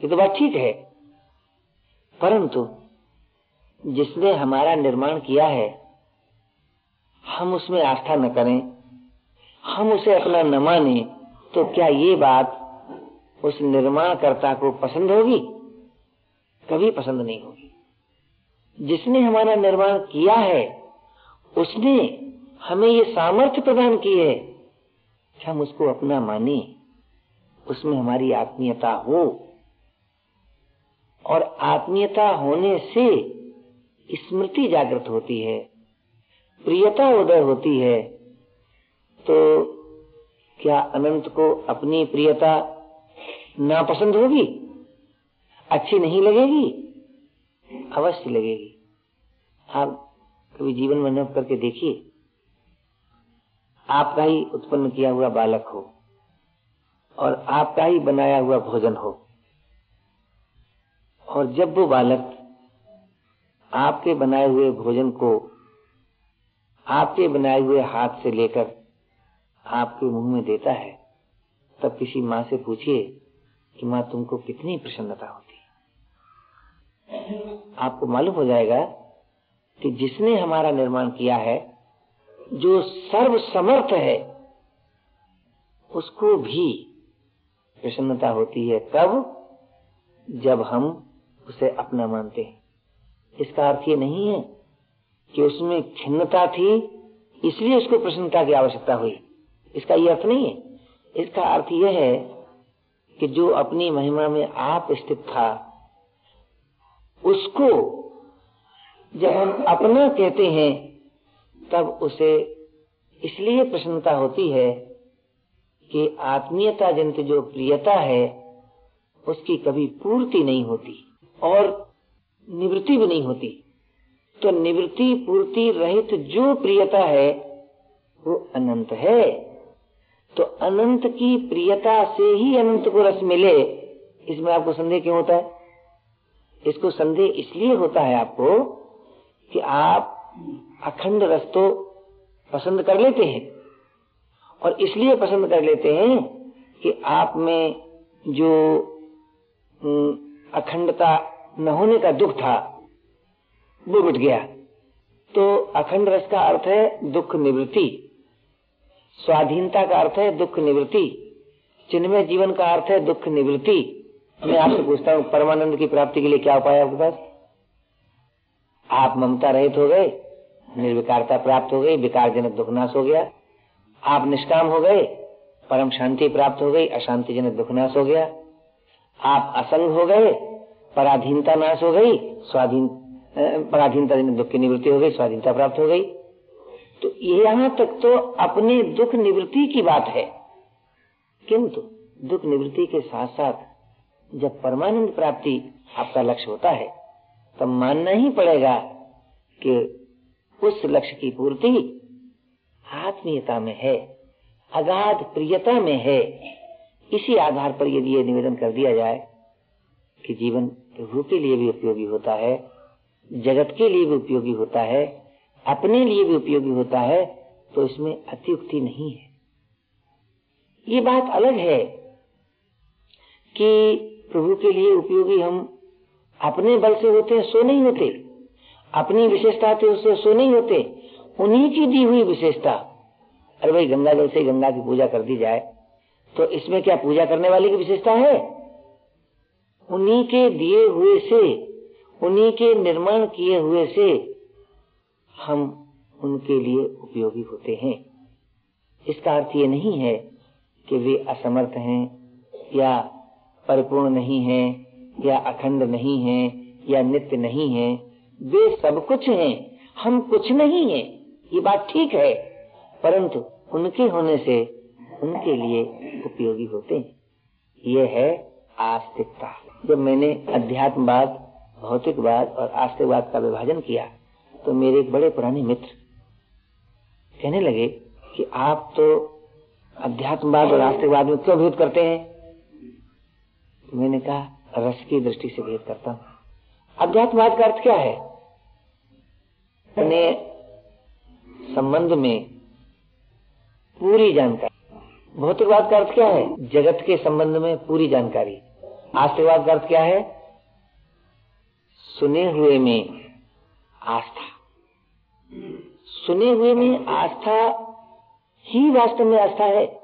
ये तो बात ठीक है। परंतु जिसने हमारा निर्माण किया है, हम उसमें आस्था न करें, हम उसे अपना न माने तो क्या ये बात उस निर्माणकर्ता को पसंद होगी? कभी पसंद नहीं होगी। जिसने हमारा निर्माण किया है, उसने हमें ये सामर्थ्य प्रदान की है कि हम उसको अपना माने, उसमें हमारी आत्मीयता हो। और आत्मीयता होने से स्मृति जागृत होती है, प्रियता उदय होती है तो क्या अनंत को अपनी प्रियता नापसंद होगी? अच्छी नहीं लगेगी? अवश्य लगेगी। आप कभी जीवन में अनुभव करके देखिए। आपका ही उत्पन्न किया हुआ बालक हो और आपका ही बनाया हुआ भोजन हो। और जब वो बालक आपके बनाए हुए भोजन को आपके बनाए हुए हाथ से लेकर आपके मुँह में देता है, तब किसी माँ से पूछिए कि माँ, तुमको कितनी प्रसन्नता होती है। आपको मालूम हो जाएगा कि जिसने हमारा निर्माण किया है, जो सर्व समर्थ है, उसको भी प्रसन्नता होती है कब जब हम उसे अपना मानते हैं। इसका अर्थ ये नहीं है कि उसमें खिन्नता थी, इसलिए उसको प्रसन्नता की आवश्यकता हुई। इसका ये अर्थ नहीं है। इसका अर्थ यह है कि जो अपनी महिमा में आप स्थित था, उसको जब हम अपना कहते हैं, तब उसे इसलिए प्रसन्नता होती है कि आत्मीयता जनित जो प्रियता है, उसकी कभी पूर्ति नहीं होती। और निवृत्ति भी नहीं होती। तो निवृत्ति, पूर्ति रहित जो प्रियता है, वो अनंत है। तो अनंत की प्रियता से ही अनंत को रस मिले, इसमें आपको संदेह क्यों होता है? इसको संदेह इसलिए होता है आपको कि आप अखंड रस तो पसंद कर लेते हैं, और इसलिए पसंद कर लेते हैं कि आप में जो अखंडता न होने का दुख था। वो मिट गया। तो अखंड रस का अर्थ है दुख निवृत्ति। स्वाधीनता का अर्थ है दुख निवृत्ति। चिन्मय जीवन का अर्थ है दुख निवृत्ति। मैं आपसे पूछता हूँ, परमानंद की प्राप्ति के लिए क्या उपाय आपके पास? आप ममता रहित हो गए, निर्विकारता प्राप्त हो गई विकार जनक दुख नाश हो गया। आप निष्काम हो गए, परम शांति प्राप्त हो गई अशांति जनक दुख नाश हो गया। आप असंग हो गए पराधीनता नाश हो गई, स्वाधीन पराधीनता दुख की निवृत्ति हो गई, स्वाधीनता प्राप्त हो गई। तो यहाँ तक तो अपने दुख निवृत्ति की बात है। किंतु दुख निवृत्ति के साथ साथ जब परमानंद प्राप्ति आपका लक्ष्य होता है, तब मानना ही पड़ेगा कि उस लक्ष्य की पूर्ति आत्मीयता में है, अगाध प्रियता में है। इसी आधार पर यदि ये निवेदन कर दिया जाए कि जीवन प्रभु के लिए भी उपयोगी होता है, जगत के लिए भी उपयोगी होता है, अपने लिए भी उपयोगी होता है तो इसमें अत्युक्ति नहीं है। ये बात अलग है कि प्रभु के लिए उपयोगी हम अपने बल से होते हैं, सो नहीं होते। अपनी विशेषता थे उससे सो नहीं होते। उन्हीं की दी हुई विशेषता। अरे भाई, गंगा जल से गंगा की पूजा कर दी जाए तो इसमें क्या पूजा करने वाले की विशेषता है? उन्हीं के दिए हुए से, उन्हीं के निर्माण किए हुए से हम उनके लिए उपयोगी होते हैं। इसका अर्थ ये नहीं है कि वे असमर्थ हैं, या परिपूर्ण नहीं है, या अखंड नहीं है, या नित्य नहीं है। वे सब कुछ हैं, हम कुछ नहीं है, ये बात ठीक है, परंतु उनके होने से उनके लिए उपयोगी होते हैं। ये है आस्तिकता। जब मैंने अध्यात्मवाद, भौतिकवाद और आस्तिकवाद का विभाजन किया तो मेरे एक बड़े पुराने मित्र कहने लगे कि आप तो अध्यात्मवाद और आस्तिकवाद में क्यों भेद करते हैं? मैंने कहा, रस की दृष्टि से भेद करता हूँ। अध्यात्मवाद का अर्थ क्या है? अपने संबंध में पूरी जानकारी। भौतिकवाद का अर्थ क्या है? जगत के संबंध में पूरी जानकारी। आस्तिकवाद का अर्थ क्या है? सुने हुए में आस्था। सुने हुए में आस्था ही वास्तव में आस्था है।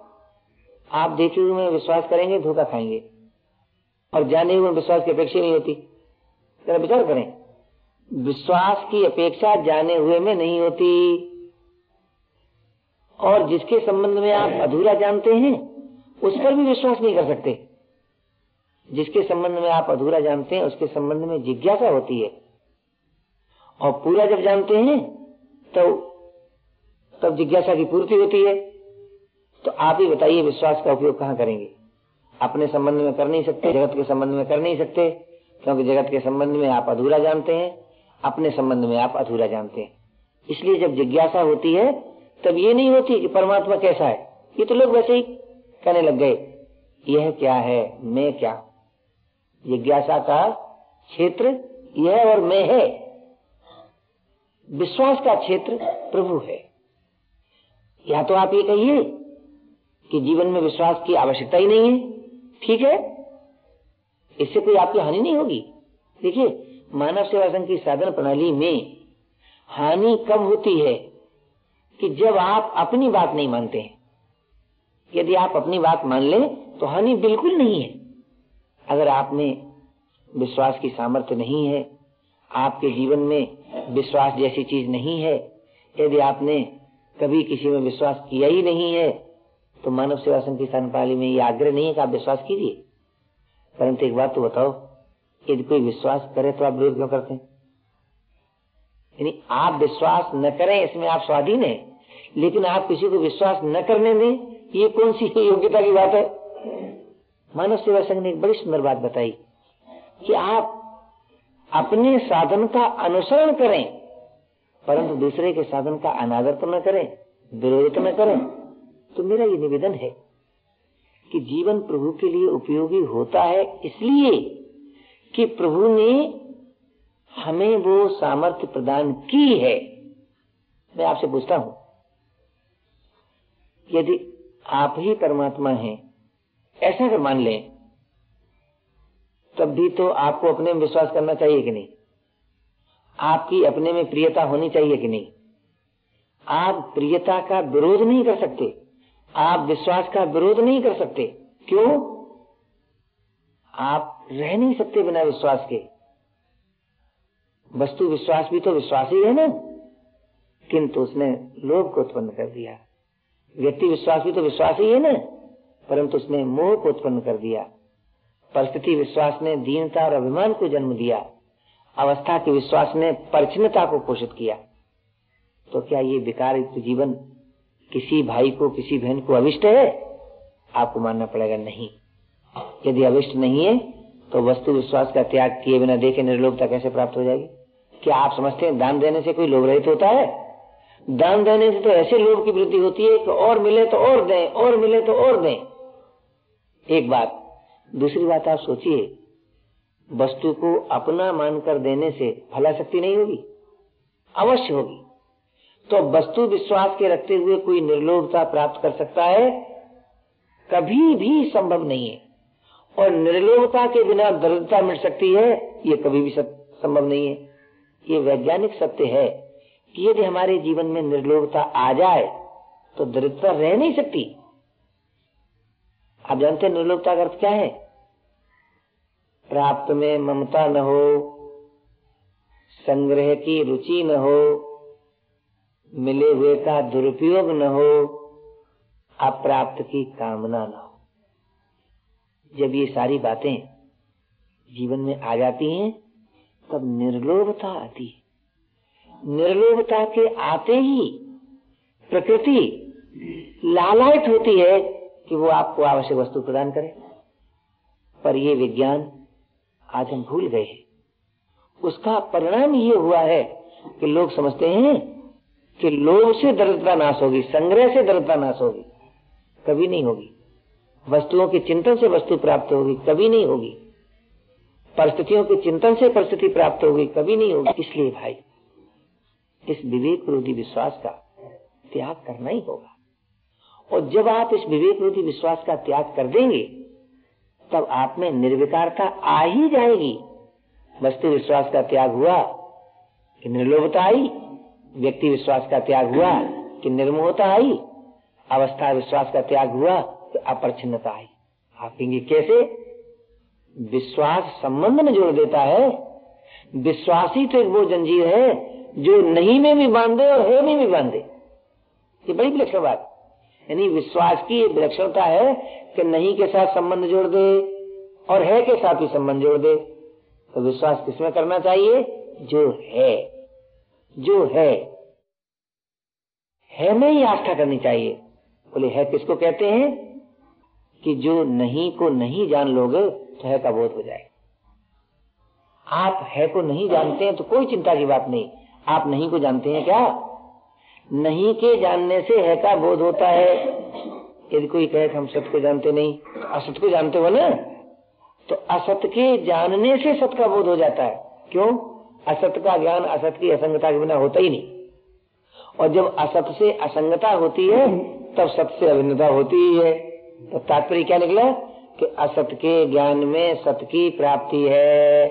आप देखे हुए में विश्वास करेंगे, धोखा खाएँगे। और जाने हुए विश्वास की अपेक्षा नहीं होती। जरा विचार करें। विश्वास की अपेक्षा जाने हुए में नहीं होती। और जिसके संबंध में आप अधूरा जानते हैं, उस पर भी विश्वास नहीं कर सकते। जिसके संबंध में आप अधूरा जानते हैं, उसके संबंध में जिज्ञासा होती है। और पूरा जब जानते हैं तो तब जिज्ञासा की पूर्ति होती है। तो आप ही बताइए, विश्वास का उपयोग कहाँ करेंगे? अपने संबंध में कर नहीं सकते, जगत के संबंध में कर नहीं सकते, क्योंकि जगत के संबंध में आप अधूरा जानते हैं, अपने संबंध में आप अधूरा जानते हैं। इसलिए जब जिज्ञासा होती है, तब ये नहीं होती कि परमात्मा कैसा है। ये तो लोग वैसे ही कहने लग गए, यह क्या है? मैं क्या जिज्ञासा का क्षेत्र यह और मैं है। विश्वास का क्षेत्र प्रभु है। या तो आप ये कहिए कि जीवन में विश्वास की आवश्यकता ही नहीं है। ठीक है? इससे कोई आपकी हानि नहीं होगी। देखिए, मानव सेवा संघ की साधन प्रणाली में हानि कब होती है कि जब आप अपनी बात नहीं मानते यदि आप अपनी बात मान लें तो हानि बिल्कुल नहीं है। अगर आप में विश्वास की सामर्थ्य नहीं है, आपके जीवन में विश्वास जैसी चीज़ नहीं है, यदि आपने कभी किसी में विश्वास किया ही नहीं है तो मानव सेवा संघ की पाली में ये आग्रह नहीं है कि आप विश्वास कीजिए। परंतु एक बात तो बताओ, यदि कोई विश्वास करे तो आप विरोध क्यों करते हैं? यानी आप विश्वास न करें, इसमें आप स्वाधीन है, लेकिन आप किसी को विश्वास न करने दें, ये कौन सी योग्यता की बात है? मानव सेवा संघ ने एक बड़ी सुंदर बात बताई कि आप अपने साधन का अनुसरण करें, परंतु दूसरे के साधन का अनादर तो न करें, विरोध तो न करें। तो मेरा ये निवेदन है कि जीवन प्रभु के लिए उपयोगी होता है इसलिए कि प्रभु ने हमें वो सामर्थ्य प्रदान की है। मैं आपसे पूछता हूँ, यदि आप ही परमात्मा हैं ऐसा अगर मान लें, तब भी तो आपको अपने में विश्वास करना चाहिए कि नहीं? आपकी अपने में प्रियता होनी चाहिए कि नहीं? आप प्रियता का विरोध नहीं कर सकते। आप विश्वास का विरोध नहीं कर सकते। क्यों? आप रह नहीं सकते बिना विश्वास के। वस्तु विश्वास भी तो विश्वास ही है ना। किंतु उसने लोभ को उत्पन्न कर दिया। व्यक्ति विश्वास भी तो विश्वास ही है ना। परंतु उसने मोह को उत्पन्न कर दिया। परिस्थिति विश्वास ने दीनता और अभिमान को जन्म दिया। अवस्था के विश्वास ने परिचिनता को पोषित किया। तो क्या ये विकार जीवन किसी भाई को, किसी बहन को अविष्ट है? आपको मानना पड़ेगा नहीं। यदि अविष्ट नहीं है तो वस्तु विश्वास का त्याग किए बिना देखे निर्लोभता कैसे प्राप्त हो जाएगी? क्या आप समझते हैं दान देने से कोई लोभ रहित होता है? दान देने से तो ऐसे लोभ की वृद्धि होती है कि और मिले तो और दें, और मिले तो और दें। एक बात, दूसरी बात आप सोचिए, वस्तु को अपना मानकर देने से फला शक्ति नहीं होगी? अवश्य होगी। तो वस्तु विश्वास के रखते हुए कोई निर्लोभता प्राप्त कर सकता है? कभी भी संभव नहीं है। और निर्लोभता के बिना दरिद्रता मिट सकती है, ये कभी भी संभव नहीं है। ये वैज्ञानिक सत्य है कि यदि हमारे जीवन में निर्लोभता आ जाए तो दरिद्रता रह नहीं सकती। आप जानते निर्लोभता का अर्थ क्या है? प्राप्त में ममता न हो, संग्रह की रुचि न हो, मिले हुए का दुरुपयोग न हो, अप्राप्त की कामना न हो। जब ये सारी बातें जीवन में आ जाती हैं, तब निर्लोभता आती है। निर्लोभता के आते ही प्रकृति लालायत होती है कि वो आपको आवश्यक वस्तु प्रदान करे। पर ये विज्ञान आज हम भूल गए हैं। उसका परिणाम ये हुआ है कि लोग समझते हैं कि लोभ से दरिद्रता नाश होगी, संग्रह से दरिद्रता नाश होगी। कभी नहीं होगी। वस्तुओं के चिंतन से वस्तु प्राप्त होगी, कभी नहीं होगी। परिस्थितियों के चिंतन से परिस्थिति प्राप्त होगी, कभी नहीं होगी। इसलिए भाई, इस विवेक विरोधी विश्वास का त्याग करना ही होगा। और जब आप इस विवेक विरोधी विश्वास का त्याग कर देंगे, तब आप में निर्विकारता आ ही जाएगी। वस्तु विश्वास का त्याग हुआ कि निर्लोभता आई, व्यक्ति विश्वास का त्याग हुआ कि निर्मोहता आई, अवस्था विश्वास का त्याग हुआ कि अपरिचिन्नता आई। आप कहेंगे, कैसे? विश्वास संबंध में जोड़ देता है। विश्वासी तो एक वो जंजीर है जो नहीं में भी बांधे और है में भी बांधे। ये बड़ी विलक्षण बात। यानी विश्वास की विलक्षणता है कि नहीं के साथ संबंध जोड़ दे और है के साथ भी संबंध जोड़ दे। तो विश्वास किसमें करना चाहिए? जो है। जो है। है में ही आस्था करनी चाहिए। बोले, है किसको कहते हैं? कि जो नहीं को नहीं जान लोगे तो है का बोध हो जाए। आप है को नहीं जानते हैं तो कोई चिंता की बात नहीं। आप नहीं को जानते हैं क्या? नहीं के जानने से है का बोध होता है। यदि कोई कहे हम सत्य को जानते नहीं तो असत को जानते हो ना? तो असत के जानने से सत का बोध हो जाता है। क्यों? असत का ज्ञान असत की असंगता के बिना होता ही नहीं। और जब असत से असंगता होती है, तब सत से अभिन्नता होती ही है। तो तात्पर्य क्या निकला? कि असत के ज्ञान में सत की प्राप्ति है।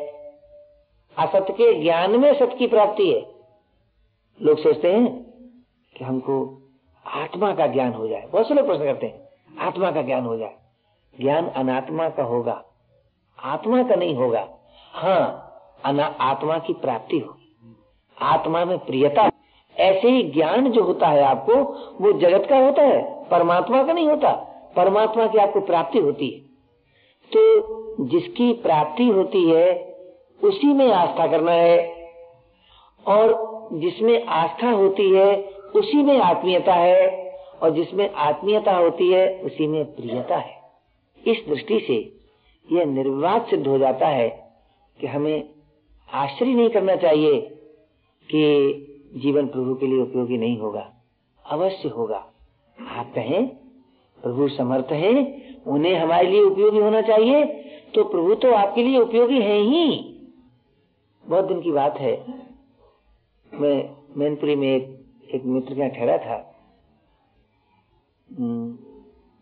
असत के ज्ञान में सत की प्राप्ति है। लोग सोचते हैं कि हमको आत्मा का ज्ञान हो जाए। बहुत से लोग प्रश्न करते हैं, आत्मा का ज्ञान हो जाए। ज्ञान अनात्मा का होगा। आत्मा का नहीं होगा। हाँ अना आत्मा की प्राप्ति होगी आत्मा में प्रियता। ऐसे ही ज्ञान जो होता है आपको, वो जगत का होता है, परमात्मा का नहीं होता। परमात्मा की आपको प्राप्ति होती है। तो जिसकी प्राप्ति होती है, उसी में आस्था करना है। और जिसमें आस्था होती है उसी में आत्मीयता है और जिसमें आत्मीयता होती है उसी में प्रियता है। इस दृष्टि से यह निर्वाद सिद्ध हो जाता है कि हमें आश्चर्य नहीं करना चाहिए कि जीवन प्रभु के लिए उपयोगी नहीं होगा। अवश्य होगा। आप कहें प्रभु समर्थ है उन्हें हमारे लिए उपयोगी होना चाहिए तो प्रभु तो आपके लिए उपयोगी है ही। बहुत दिन की बात है। मैं मैनपुरी में एक, एक मित्र का ठहरा था हम्म,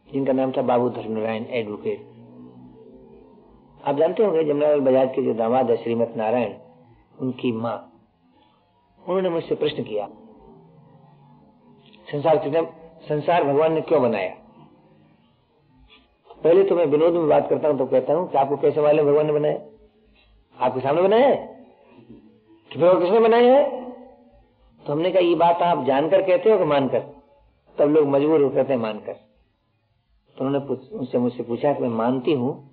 जिनका नाम था बाबू धर्मनारायण एडवोकेट। आप जानते होंगे जमुनालाल बजाज के जो दामाद है श्रीमत नारायण उनकी माँ। उन्होंने मुझसे प्रश्न किया संसार संसार भगवान ने क्यों बनाया? पहले तो मैं विनोद में बात करता हूँ तो कहता हूँ कि आपको कैसे मालूम भगवान ने बनाया? आपके सामने बनाया है? कि भगवान किसने बनाया है? तो हमने कहा, ये बात आप जानकर कहते हो कि मानकर? तब लोग मजबूर हो कहते मानकर। तो उन्होंने उनसे मुझसे पूछा कि मैं मानती हूँ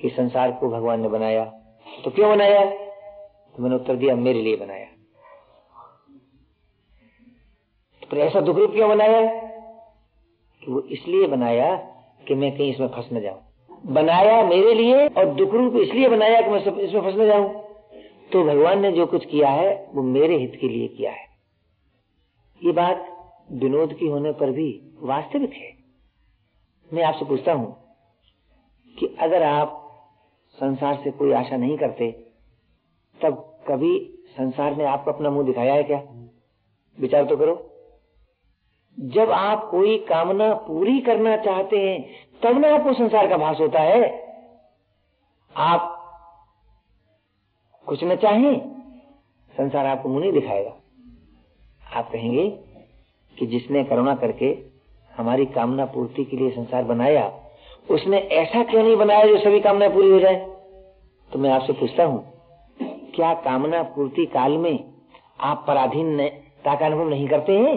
कि संसार को भगवान ने बनाया। तो क्यों बनाया? तो मैंने उत्तर दिया, मेरे लिए बनाया। तो ऐसा दुख रूप क्यों बनाया? कि वो इसलिए बनाया कि मैं कहीं इसमें फंस न जाऊँ। बनाया मेरे लिए और दुख रूप इसलिए बनाया कि मैं इसमें फंस न जाऊँ। तो भगवान ने जो कुछ किया है, वो मेरे हित के लिए किया है। ये बात विनोद की होने पर भी वास्तविक है। मैं आपसे पूछता हूँ कि अगर आप संसार से कोई आशा नहीं करते, तब कभी संसार ने आपको अपना मुँह दिखाया है क्या? विचार तो करो। जब आप कोई कामना पूरी करना चाहते हैं, तब ना आपको संसार का भास होता है। आप कुछ न चाहें, संसार आपको मुँह नहीं दिखाएगा। आप कहेंगे कि जिसने करुणा करके हमारी कामना पूर्ति के लिए संसार बनाया, उसने ऐसा क्यों नहीं बनाया जो सभी कामना पूरी हो जाए? तो मैं आपसे पूछता हूँ, क्या कामना पूर्ति काल में आप पराधीन का अनुभव नहीं करते हैं?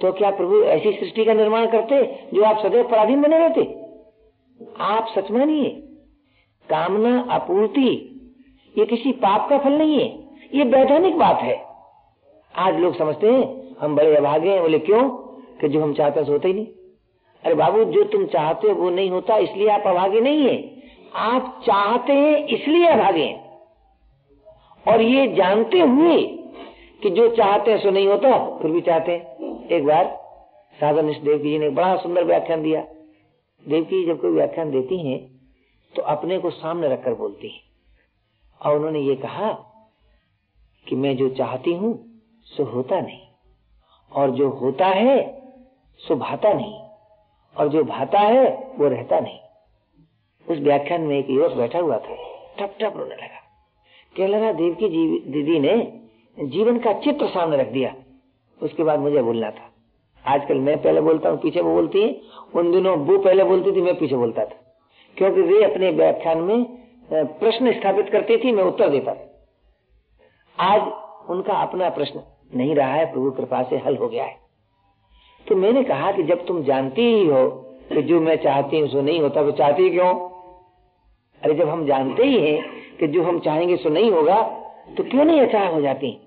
तो क्या प्रभु ऐसी सृष्टि का निर्माण करते जो आप सदैव पराधीन बने रहते? आप सच मानिए, कामना अपूर्ति ये किसी पाप का फल नहीं है, ये वैधानिक बात है। आज लोग समझते हैं, हम बड़े अभागे हैं, बोले क्यों? कि जो हम चाहते हैं सोते ही नहीं। अरे बाबू, जो तुम चाहते हो वो नहीं होता, इसलिए आप अभागे नहीं है। आप चाहते हैं, इसलिए अभागे हैं। और ये जानते हुए कि जो चाहते हैं सो नहीं होता, फिर भी चाहते हैं। एक बार साधन देव जी ने बड़ा सुंदर व्याख्यान दिया। देवकी जब कोई व्याख्यान देती हैं तो अपने को सामने रखकर बोलती हैं। और उन्होंने ये कहा कि मैं जो चाहती हूँ सो होता नहीं। और जो होता है, सो भाता नहीं। और जो भाता है, वो रहता नहीं। उस व्याख्यान में एक युवक बैठा हुआ था। टप टप रोने लगा। कह लगा, देव की दीदी ने जीवन का चित्र सामने रख दिया। उसके बाद मुझे बोलना था। आजकल मैं पहले बोलता हूँ, पीछे वो बोलती है। उन दिनों वो पहले बोलती थी, मैं पीछे बोलता था। क्योंकि वे अपने व्याख्यान में प्रश्न स्थापित करती थी, मैं उत्तर देता था। आज उनका अपना प्रश्न नहीं रहा है, प्रभु कृपा से हल हो गया है। तो मैंने कहा कि जब तुम जानती ही हो कि जो मैं चाहती हूँ सो नहीं होता तो चाहती क्यों? अरे जब हम जानते ही हैं कि जो हम चाहेंगे सो नहीं होगा तो क्यों नहीं अचाह हो जाती?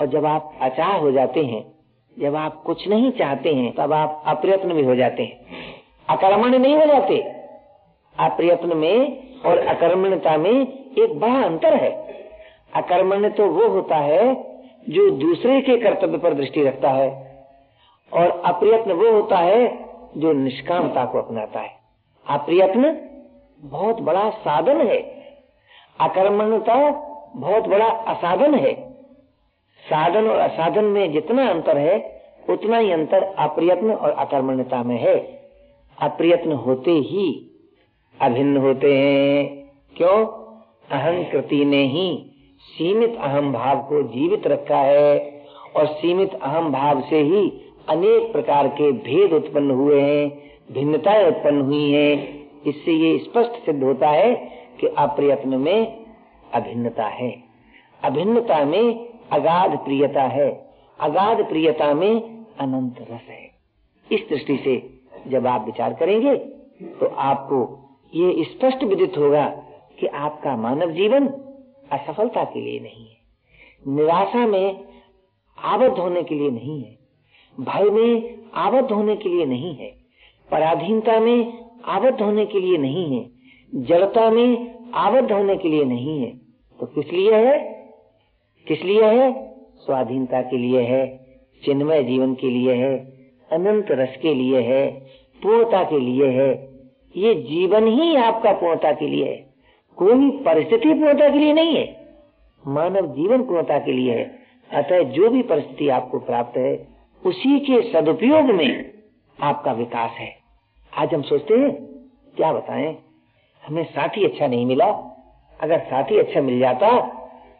और जब आप अचाह हो जाते हैं, जब आप कुछ नहीं चाहते हैं, तब आप अप्रयत्न भी हो जाते हैं। अकर्मण नहीं हो जाते। अप्रयत्न में और अकर्मण्यता में एक बड़ा अंतर है। अकर्मण्य तो वो होता है जो दूसरे के कर्तव्य पर दृष्टि रखता है। और अप्रयत्न वो होता है जो निष्कामता को अपनाता है। अप्रयत्न बहुत बड़ा साधन है। अकर्मण्यता बहुत बड़ा असाधन है। साधन और असाधन में जितना अंतर है, उतना ही अंतर अप्रयत्न और अकर्मण्यता में है। अप्रयत्न होते ही अभिन्न होते हैं। क्यों? अहंकृति ने ही सीमित अहम भाव को जीवित रखा है और सीमित अहम भाव से ही अनेक प्रकार के भेद उत्पन्न हुए हैं, भिन्नताएँ उत्पन्न हुई हैं। इससे ये स्पष्ट सिद्ध होता है कि अप्रयत्न में अभिन्नता है। अभिन्नता में अगाध प्रियता है। अगाध प्रियता में अनंत रस है। इस दृष्टि से जब आप विचार करेंगे तो आपको ये स्पष्ट विदित होगा कि आपका मानव जीवन असफलता के लिए नहीं है निराशा में आबद्ध होने के लिए नहीं है भय में आबद्ध होने के लिए नहीं है पराधीनता में आबद्ध होने के लिए नहीं है जड़ता में आबद्ध होने के लिए नहीं है तो किस लिए है किस लिए है स्वाधीनता के लिए है चिन्मय जीवन के लिए है अनंत रस के लिए है पूर्णता के लिए है ये जीवन ही आपका पूर्णता के लिए है कोई परिस्थिति पूर्णता के लिए नहीं है। मानव जीवन पूर्णता के लिए है। अतः जो भी परिस्थिति आपको प्राप्त है, उसी के सदुपयोग में आपका विकास है। आज हम सोचते हैं, क्या बताएँ? हमें साथी अच्छा नहीं मिला। अगर साथी अच्छा मिल जाता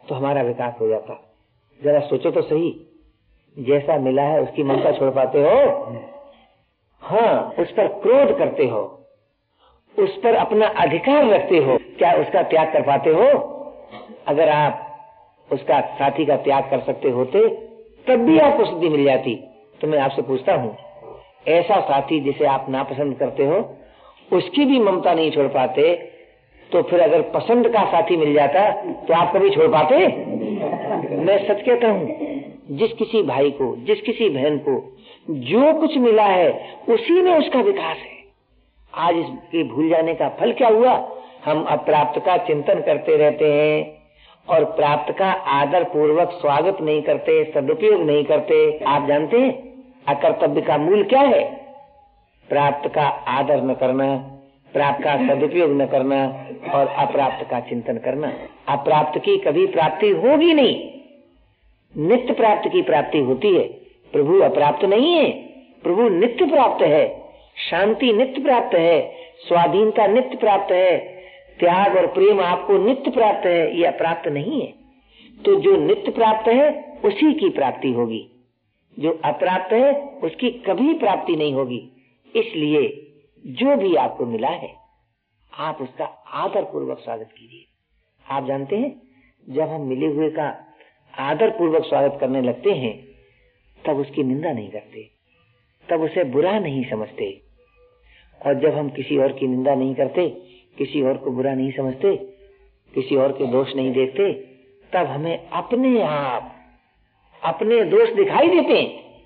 तो हमारा विकास हो जाता। जरा सोचो तो सही। जैसा मिला है, उसकी ममता छोड़ पाते हो? हाँ उस पर क्रोध करते हो। उस पर अपना अधिकार रखते हो। क्या उसका त्याग कर पाते हो? अगर आप उसका साथी का त्याग कर सकते होते तब भी आपको सिद्धि मिल जाती। तो मैं आपसे पूछता हूँ ऐसा साथी जिसे आप नापसंद करते हो उसकी भी ममता नहीं छोड़ पाते तो फिर अगर पसंद का साथी मिल जाता तो आप कभी छोड़ पाते? मैं सच कहता हूँ जिस किसी भाई को जिस किसी बहन को जो कुछ मिला है उसी में उसका विकास है। आज इसके भूल जाने का फल क्या हुआ? हम अप्राप्त का चिंतन करते रहते हैं और प्राप्त का आदर पूर्वक स्वागत नहीं करते, सदुपयोग नहीं करते। आप जानते हैं, अकर्तव्य का मूल क्या है? प्राप्त का आदर न करना, प्राप्त का सदुपयोग न करना और अप्राप्त का चिंतन करना। अप्राप्त की कभी प्राप्ति होगी नहीं। नित्य प्राप्त की प्राप्ति होती है। प्रभु अप्राप्त नहीं है। प्रभु नित्य प्राप्त है। शांति नित्य प्राप्त है। स्वाधीनता नित्य प्राप्त है। त्याग और प्रेम आपको नित्य प्राप्त है, ये अप्राप्त नहीं है तो जो नित्य प्राप्त है, उसी की प्राप्ति होगी। जो अप्राप्त है, उसकी कभी प्राप्ति नहीं होगी। इसलिए जो भी आपको मिला है, आप उसका आदर पूर्वक स्वागत कीजिए। आप जानते हैं, जब हम मिले हुए का आदर पूर्वक स्वागत करने लगते हैं, तब उसकी निंदा नहीं करते, तब उसे बुरा नहीं समझते। और जब हम किसी और की निंदा नहीं करते किसी और को बुरा नहीं समझते, किसी और के दोष नहीं देखते, तब हमें अपने आप, अपने दोष दिखाई देते हैं।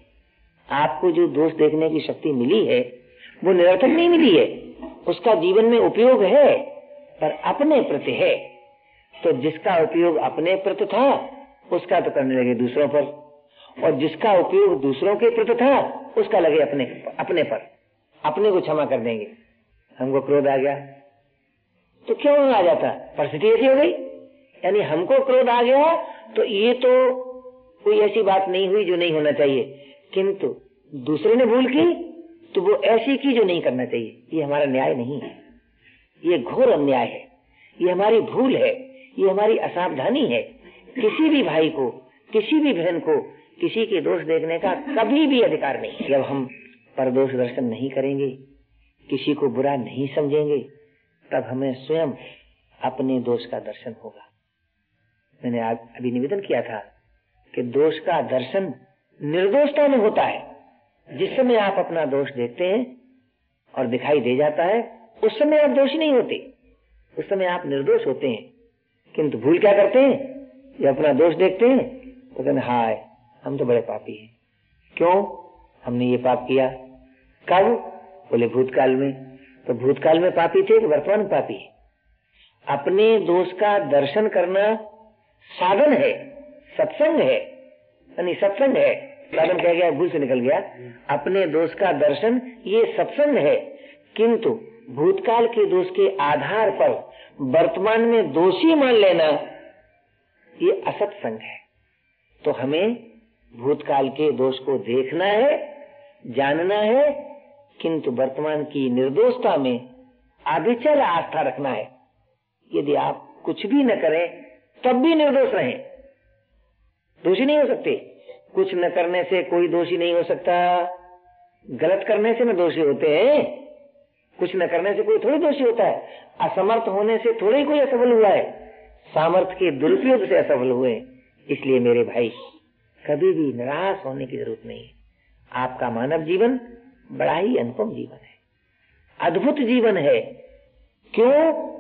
आपको जो दोष देखने की शक्ति मिली है, वो निरर्थक नहीं मिली है। उसका जीवन में उपयोग है, पर अपने प्रति है। तो जिसका उपयोग अपने प्रति था, उसका तो करने लगे दूसरों पर। और जिसका उपयोग दूसरों के प्रति था, उसका लगे अपने अपने पर। अपने को क्षमा कर देंगे। हमको क्रोध आ गया। तो क्यों आ जाता? परिस्थिति ऐसी हो गई। यानी हमको क्रोध आ गया तो ये तो कोई ऐसी बात नहीं हुई जो नहीं होना चाहिए। किंतु दूसरे ने भूल की तो वो ऐसी की जो नहीं करना चाहिए। ये हमारा न्याय नहीं है। ये घोर अन्याय है। ये हमारी भूल है। ये हमारी असावधानी है। किसी भी भाई को, किसी भी बहन को, किसी के दोष देखने का कभी भी अधिकार नहीं जब हम परदोष दर्शन नहीं करेंगे, किसी को बुरा नहीं समझेंगे तब हमें स्वयं अपने दोष का दर्शन होगा। मैंने आज अभी निवेदन किया था कि दोष का दर्शन निर्दोषता में होता है। जिस समय आप अपना दोष देखते हैं और दिखाई दे जाता है, उस समय आप दोषी नहीं होते। उस समय आप निर्दोष होते हैं। किंतु भूल क्या करते हैं? जब अपना दोष देखते हैं तो कहते हाय, हम तो बड़े पापी हैं। क्यों? हमने ये पाप किया। कब? बोले, भूतकाल में। तो भूतकाल में पापी थे कि वर्तमान में पापी अपने दोष का दर्शन करना साधन है, सत्संग है, यानी सत्संग है। साधन कह गया? भूल से निकल गया। अपने दोष का दर्शन, ये सत्संग है। किंतु भूतकाल के दोष के आधार पर वर्तमान में दोषी मान लेना, ये असत्संग है। तो हमें भूतकाल के दोष को देखना है, जानना है किंतु वर्तमान की निर्दोषता में अभिचल आस्था रखना है। यदि आप कुछ भी न करें, तब भी निर्दोष रहे। दोषी नहीं हो सकते। कुछ न करने से कोई दोषी नहीं हो सकता। गलत करने से न दोषी होते हैं। कुछ न करने से कोई थोड़ी दोषी होता है। असमर्थ होने से थोड़ा ही कोई असफल हुआ है। सामर्थ्य के दुरुपयोग से असफल हुए इसलिए मेरे भाई, कभी भी निराश होने की ज़रूरत नहीं आपका मानव जीवन बड़ा ही अनुपम जीवन है। अद्भुत जीवन है। क्यों?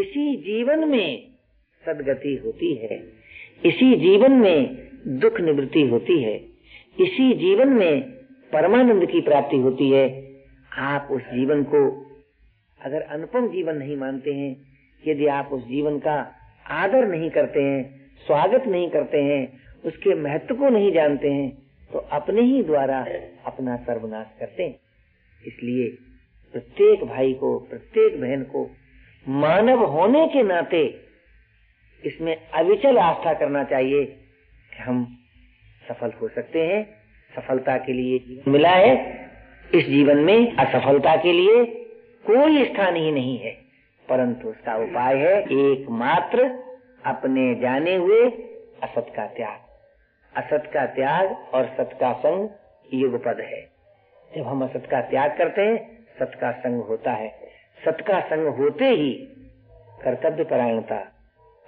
इसी जीवन में सदगति होती है। इसी जीवन में दुख निवृत्ति होती है। इसी जीवन में परमानंद की प्राप्ति होती है। आप उस जीवन को अगर अनुपम जीवन नहीं मानते हैं, यदि आप उस जीवन का आदर नहीं करते हैं, स्वागत नहीं करते हैं, उसके महत्व को नहीं जानते हैं तो अपने ही द्वारा अपना सर्वनाश करते हैं। इसलिए प्रत्येक भाई को, प्रत्येक बहन को मानव होने के नाते इसमें अविचल आस्था करना चाहिए कि हम सफल हो सकते हैं, सफलता के लिए मिला है। इस जीवन में असफलता के लिए कोई स्थान ही नहीं है, परंतु उसका उपाय है एकमात्र अपने जाने हुए असत का त्याग। असत का त्याग और सत का संग युग पद है। जब हम असत का त्याग करते हैं, सत का संग होता है। सत का संग होते ही कर्तव्य परायणता,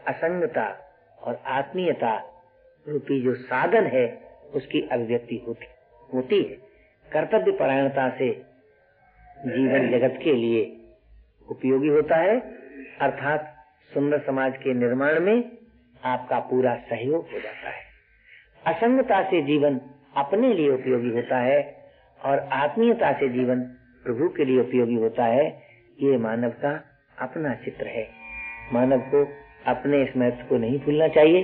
असंगता और आत्मीयता रूपी जो साधन है, उसकी अभिव्यक्ति होती होती है। कर्तव्य परायणता से जीवन जगत के लिए उपयोगी होता है। अर्थात सुंदर समाज के निर्माण में आपका पूरा सहयोग हो जाता है। असंगता से जीवन अपने लिए उपयोगी होता है और आत्मीयता से जीवन प्रभु के लिए उपयोगी होता है, ये मानव का अपना चित्र है। मानव को अपने इस महत्व को नहीं भूलना चाहिए,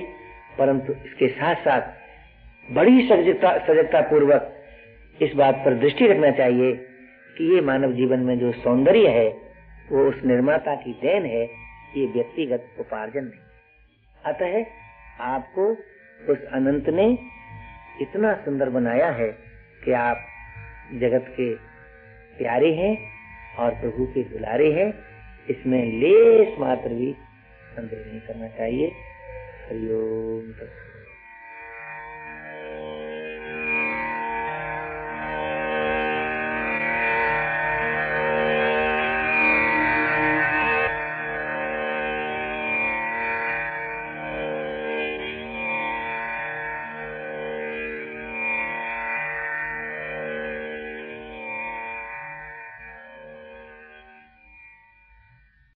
परंतु इसके साथ साथ बड़ी सजगता सजगता पूर्वक इस बात पर दृष्टि रखना चाहिए कि ये मानव जीवन में जो सौंदर्य है, वो उस निर्माता की देन है, ये व्यक्तिगत उपार्जन नहीं अतः आपको उस अनंत ने इतना सुंदर बनाया है कि आप जगत के प्यारे हैं और प्रभु के दुलारे हैं। इसमें लेस मात्र भी संदेह नहीं करना चाहिए। हरिओम